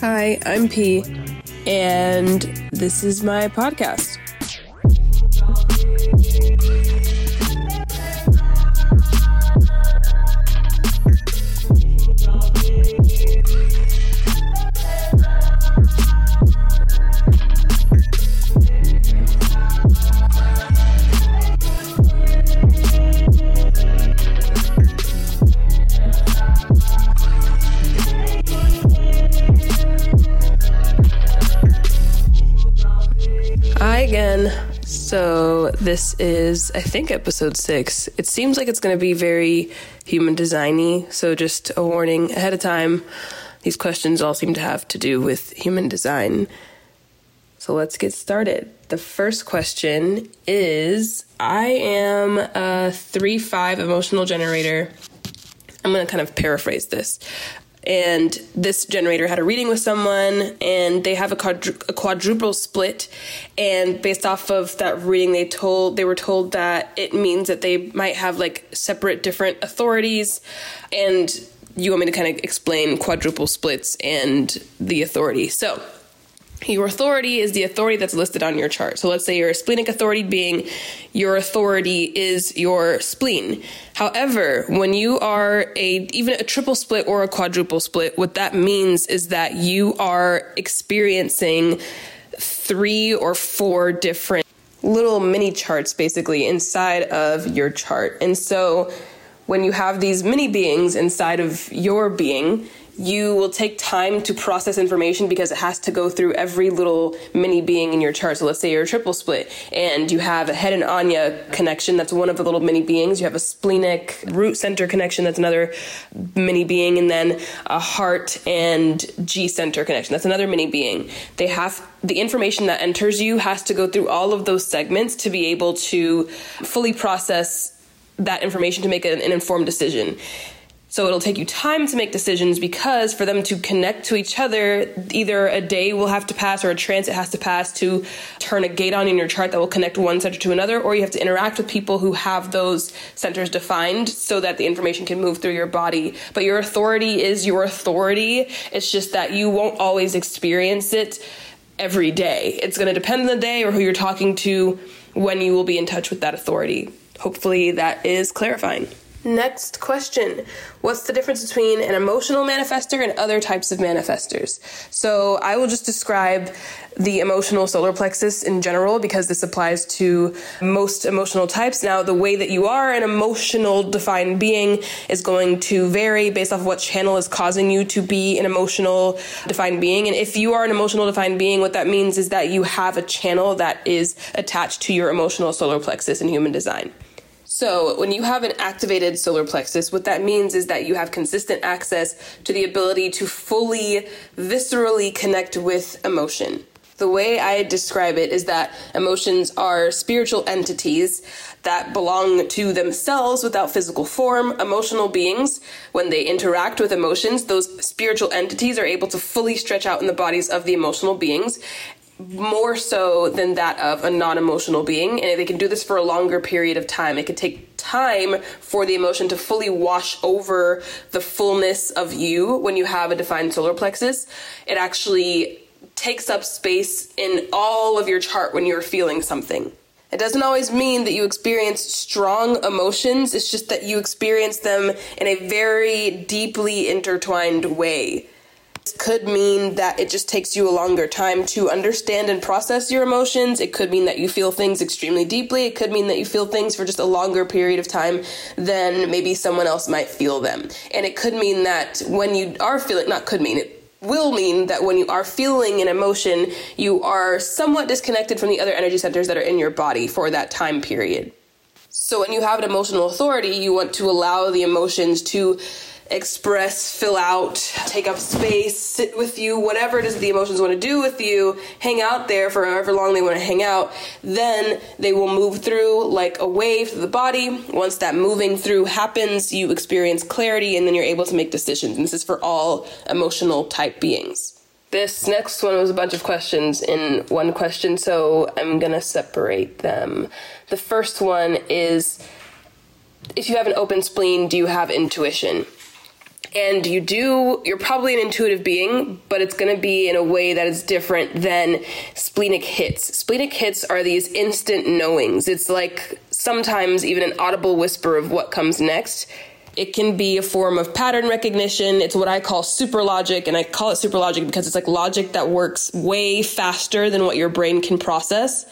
Hi, I'm P, and this is my podcast. This is, I think, episode six. It seems like it's going to be very human designy. So, just a warning ahead of time. These questions all seem to have to do with human design. So, let's get started. The first question is I am a 3 5 emotional generator. I'm going to kind of paraphrase this and this generator had a reading with someone and they have a, quadru- a, quadruple split and based off of that reading they told they were told that it means that they might have like separate different authorities and you want me to kind of explain quadruple splits and the authority. So your authority is the authority that's listed on your chart. So let's say you're a splenic authority being, your authority is your spleen. However, when you are a even a triple split or a quadruple split, what that means is that you are experiencing three or four different little mini charts basically inside of your chart. And so when you have these mini beings inside of your being, you will take time to process information because it has to go through every little mini being in your chart. So let's say you're a triple split and you have a head and Ajna connection. That's one of the little mini beings. You have a splenic root center connection. That's another mini being. And then a heart and G center connection. That's another mini being. They have the information that enters you has to go through all of those segments to be able to fully process that information to make an, an informed decision. So it'll take you time to make decisions because for them to connect to each other, either a day will have to pass or a transit has to pass to turn a gate on in your chart that will connect one center to another, or you have to interact with people who have those centers defined so that the information can move through your body. But your authority is your authority. It's just that you won't always experience it every day. It's going to depend on the day or who you're talking to when you will be in touch with that authority. Hopefully that is clarifying. Next question What's the difference between an emotional manifester and other types of manifestors? So, I will just describe the emotional solar plexus in general because this applies to most emotional types. Now, the way that you are an emotional defined being is going to vary based off of what channel is causing you to be an emotional defined being. And if you are an emotional defined being, what that means is that you have a channel that is attached to your emotional solar plexus in human design. So, when you have an activated solar plexus, what that means is that you have consistent access to the ability to fully, viscerally connect with emotion. The way I describe it is that emotions are spiritual entities that belong to themselves without physical form. Emotional beings, when they interact with emotions, those spiritual entities are able to fully stretch out in the bodies of the emotional beings more so than that of a non emotional being. And they can do this for a longer period of time. It could take time for the emotion to fully wash over the fullness of you when you have a defined solar plexus. It actually takes up space in all of your chart when you're feeling something. It doesn't always mean that you experience strong emotions, it's just that you experience them in a very deeply intertwined way could mean that it just takes you a longer time to understand and process your emotions. It could mean that you feel things extremely deeply. It could mean that you feel things for just a longer period of time than maybe someone else might feel them. And it could mean that when you are feeling, not could mean, it will mean that when you are feeling an emotion, you are somewhat disconnected from the other energy centers that are in your body for that time period. So when you have an emotional authority, you want to allow the emotions to express, fill out, take up space, sit with you, whatever it is the emotions want to do with you, hang out there for however long they want to hang out, then they will move through like a wave to the body. Once that moving through happens, you experience clarity and then you're able to make decisions. And this is for all emotional type beings. This next one was a bunch of questions in one question, so I'm gonna separate them. The first one is if you have an open spleen, do you have intuition? And you do you're probably an intuitive being but it's going to be in a way that is different than splenic hits splenic hits are these instant knowings it's like sometimes even an audible whisper of what comes next it can be a form of pattern recognition. It's what I call super logic, and I call it super logic because it's like logic that works way faster than what your brain can process.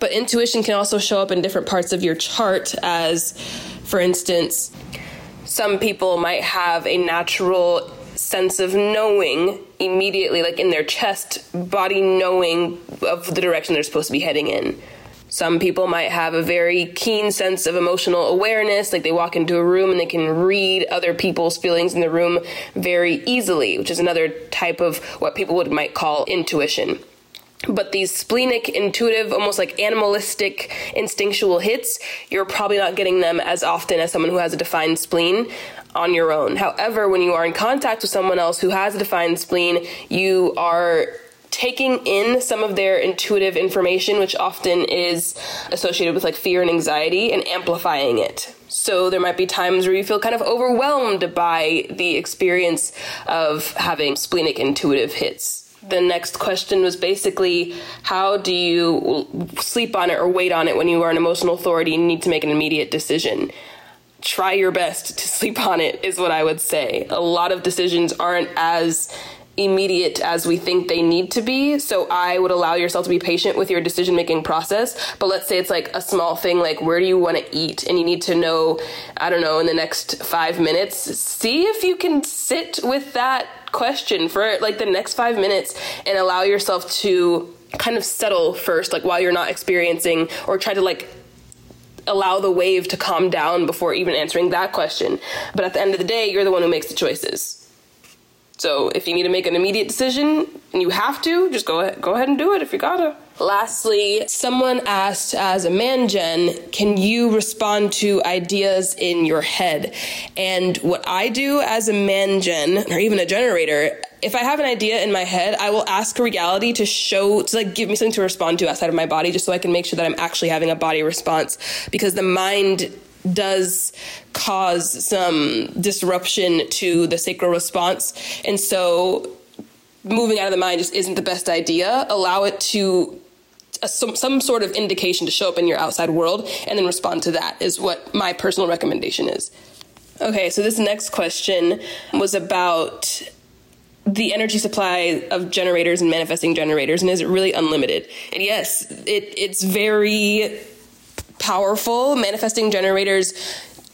But intuition can also show up in different parts of your chart, as for instance, some people might have a natural sense of knowing immediately, like in their chest, body knowing of the direction they're supposed to be heading in. Some people might have a very keen sense of emotional awareness, like they walk into a room and they can read other people's feelings in the room very easily, which is another type of what people would might call intuition. But these splenic, intuitive, almost like animalistic, instinctual hits, you're probably not getting them as often as someone who has a defined spleen on your own. However, when you are in contact with someone else who has a defined spleen, you are taking in some of their intuitive information, which often is associated with like fear and anxiety, and amplifying it. So there might be times where you feel kind of overwhelmed by the experience of having splenic intuitive hits the next question was basically how do you sleep on it or wait on it when you are an emotional authority and need to make an immediate decision? Try your best to sleep on it, is what I would say. A lot of decisions aren't as immediate as we think they need to be. So I would allow yourself to be patient with your decision making process. But let's say it's like a small thing like where do you want to eat and you need to know, I don't know, in the next five minutes, see if you can sit with that question for like the next five minutes and allow yourself to kind of settle first, like while you're not experiencing or try to like allow the wave to calm down before even answering that question. But at the end of the day, you're the one who makes the choices. So if you need to make an immediate decision and you have to, just go ahead, go ahead and do it if you gotta. Lastly, someone asked as a man gen, can you respond to ideas in your head? And what I do as a man gen, or even a generator, if I have an idea in my head, I will ask reality to show, to like give me something to respond to outside of my body, just so I can make sure that I'm actually having a body response. Because the mind does cause some disruption to the sacral response. And so moving out of the mind just isn't the best idea. Allow it to some, some sort of indication to show up in your outside world and then respond to that is what my personal recommendation is. Okay, so this next question was about the energy supply of generators and manifesting generators and is it really unlimited? And yes, it it's very powerful. Manifesting generators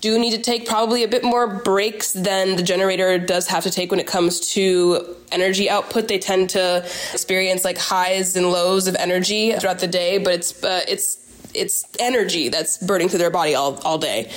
do need to take probably a bit more breaks than the generator does have to take when it comes to energy output. They tend to experience like highs and lows of energy throughout the day, but it's uh, it's it's energy that's burning through their body all, all day.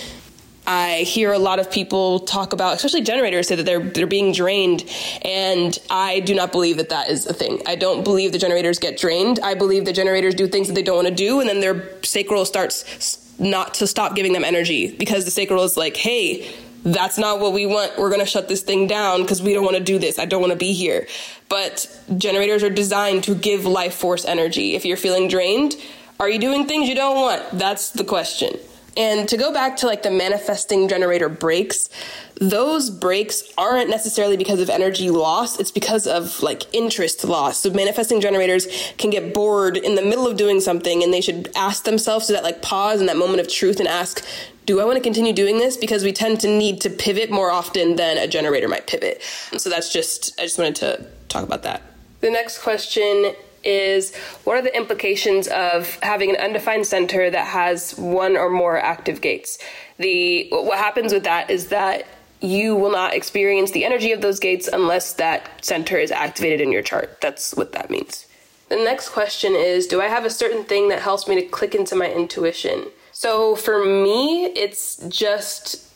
I hear a lot of people talk about, especially generators, say that they're they're being drained, and I do not believe that that is a thing. I don't believe the generators get drained. I believe the generators do things that they don't want to do, and then their sacral starts not to stop giving them energy because the sacral is like, hey, that's not what we want. We're going to shut this thing down because we don't want to do this. I don't want to be here. But generators are designed to give life force energy. If you're feeling drained, are you doing things you don't want? That's the question. And to go back to like the manifesting generator breaks, those breaks aren't necessarily because of energy loss, it's because of like interest loss. So manifesting generators can get bored in the middle of doing something and they should ask themselves to that like pause in that moment of truth and ask, do I want to continue doing this? Because we tend to need to pivot more often than a generator might pivot. So that's just, I just wanted to talk about that. The next question is what are the implications of having an undefined center that has one or more active gates? The what happens with that is that you will not experience the energy of those gates unless that center is activated in your chart. That's what that means. The next question is Do I have a certain thing that helps me to click into my intuition? So for me, it's just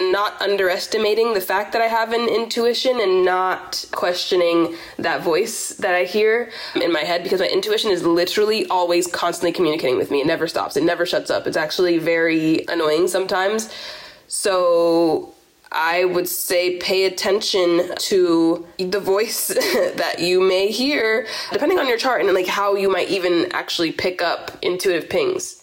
not underestimating the fact that I have an intuition and not questioning that voice that I hear in my head because my intuition is literally always constantly communicating with me. It never stops, it never shuts up. It's actually very annoying sometimes. So I would say pay attention to the voice that you may hear, depending on your chart and like how you might even actually pick up intuitive pings.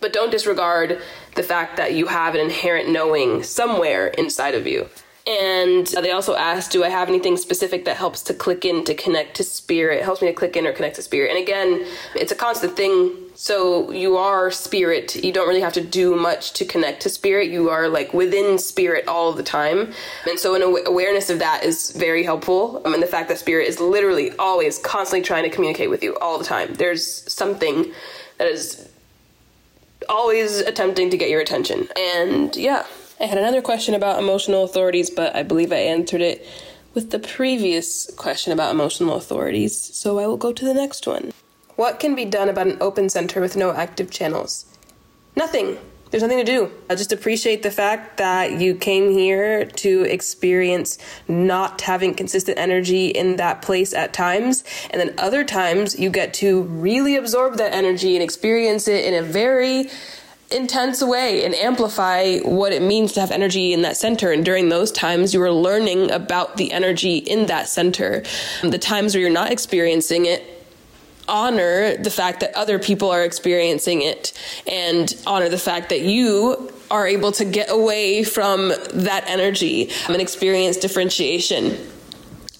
But don't disregard the fact that you have an inherent knowing somewhere inside of you. And they also asked, Do I have anything specific that helps to click in to connect to spirit? Helps me to click in or connect to spirit. And again, it's a constant thing. So you are spirit. You don't really have to do much to connect to spirit. You are like within spirit all the time. And so an awareness of that is very helpful. Um, I mean, the fact that spirit is literally always constantly trying to communicate with you all the time. There's something that is always attempting to get your attention. And yeah. I had another question about emotional authorities, but I believe I answered it with the previous question about emotional authorities, so I will go to the next one. What can be done about an open center with no active channels? Nothing. There's nothing to do. I just appreciate the fact that you came here to experience not having consistent energy in that place at times. And then other times you get to really absorb that energy and experience it in a very intense way and amplify what it means to have energy in that center. And during those times, you are learning about the energy in that center. The times where you're not experiencing it, honor the fact that other people are experiencing it and honor the fact that you are able to get away from that energy and experience differentiation.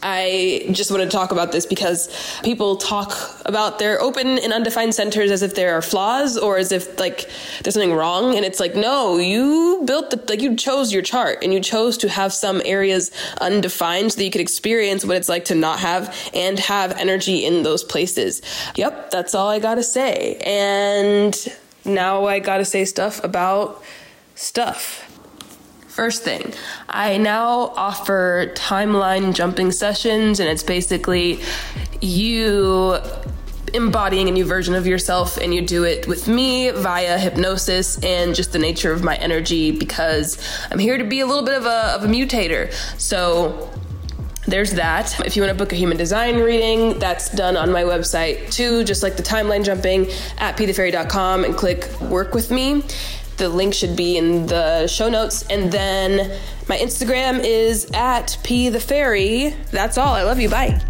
I just want to talk about this because people talk about their open and undefined centers as if there are flaws or as if like there's something wrong and it's like no you built the like you chose your chart and you chose to have some areas undefined so that you could experience what it's like to not have and have energy in those places. Yep, that's all I got to say. And now I got to say stuff about stuff. First thing, I now offer timeline jumping sessions, and it's basically you embodying a new version of yourself, and you do it with me via hypnosis and just the nature of my energy because I'm here to be a little bit of a, of a mutator. So, there's that. If you want to book a human design reading, that's done on my website too, just like the timeline jumping at pthefairy.com and click work with me. The link should be in the show notes. And then my Instagram is at P the Fairy. That's all. I love you. Bye.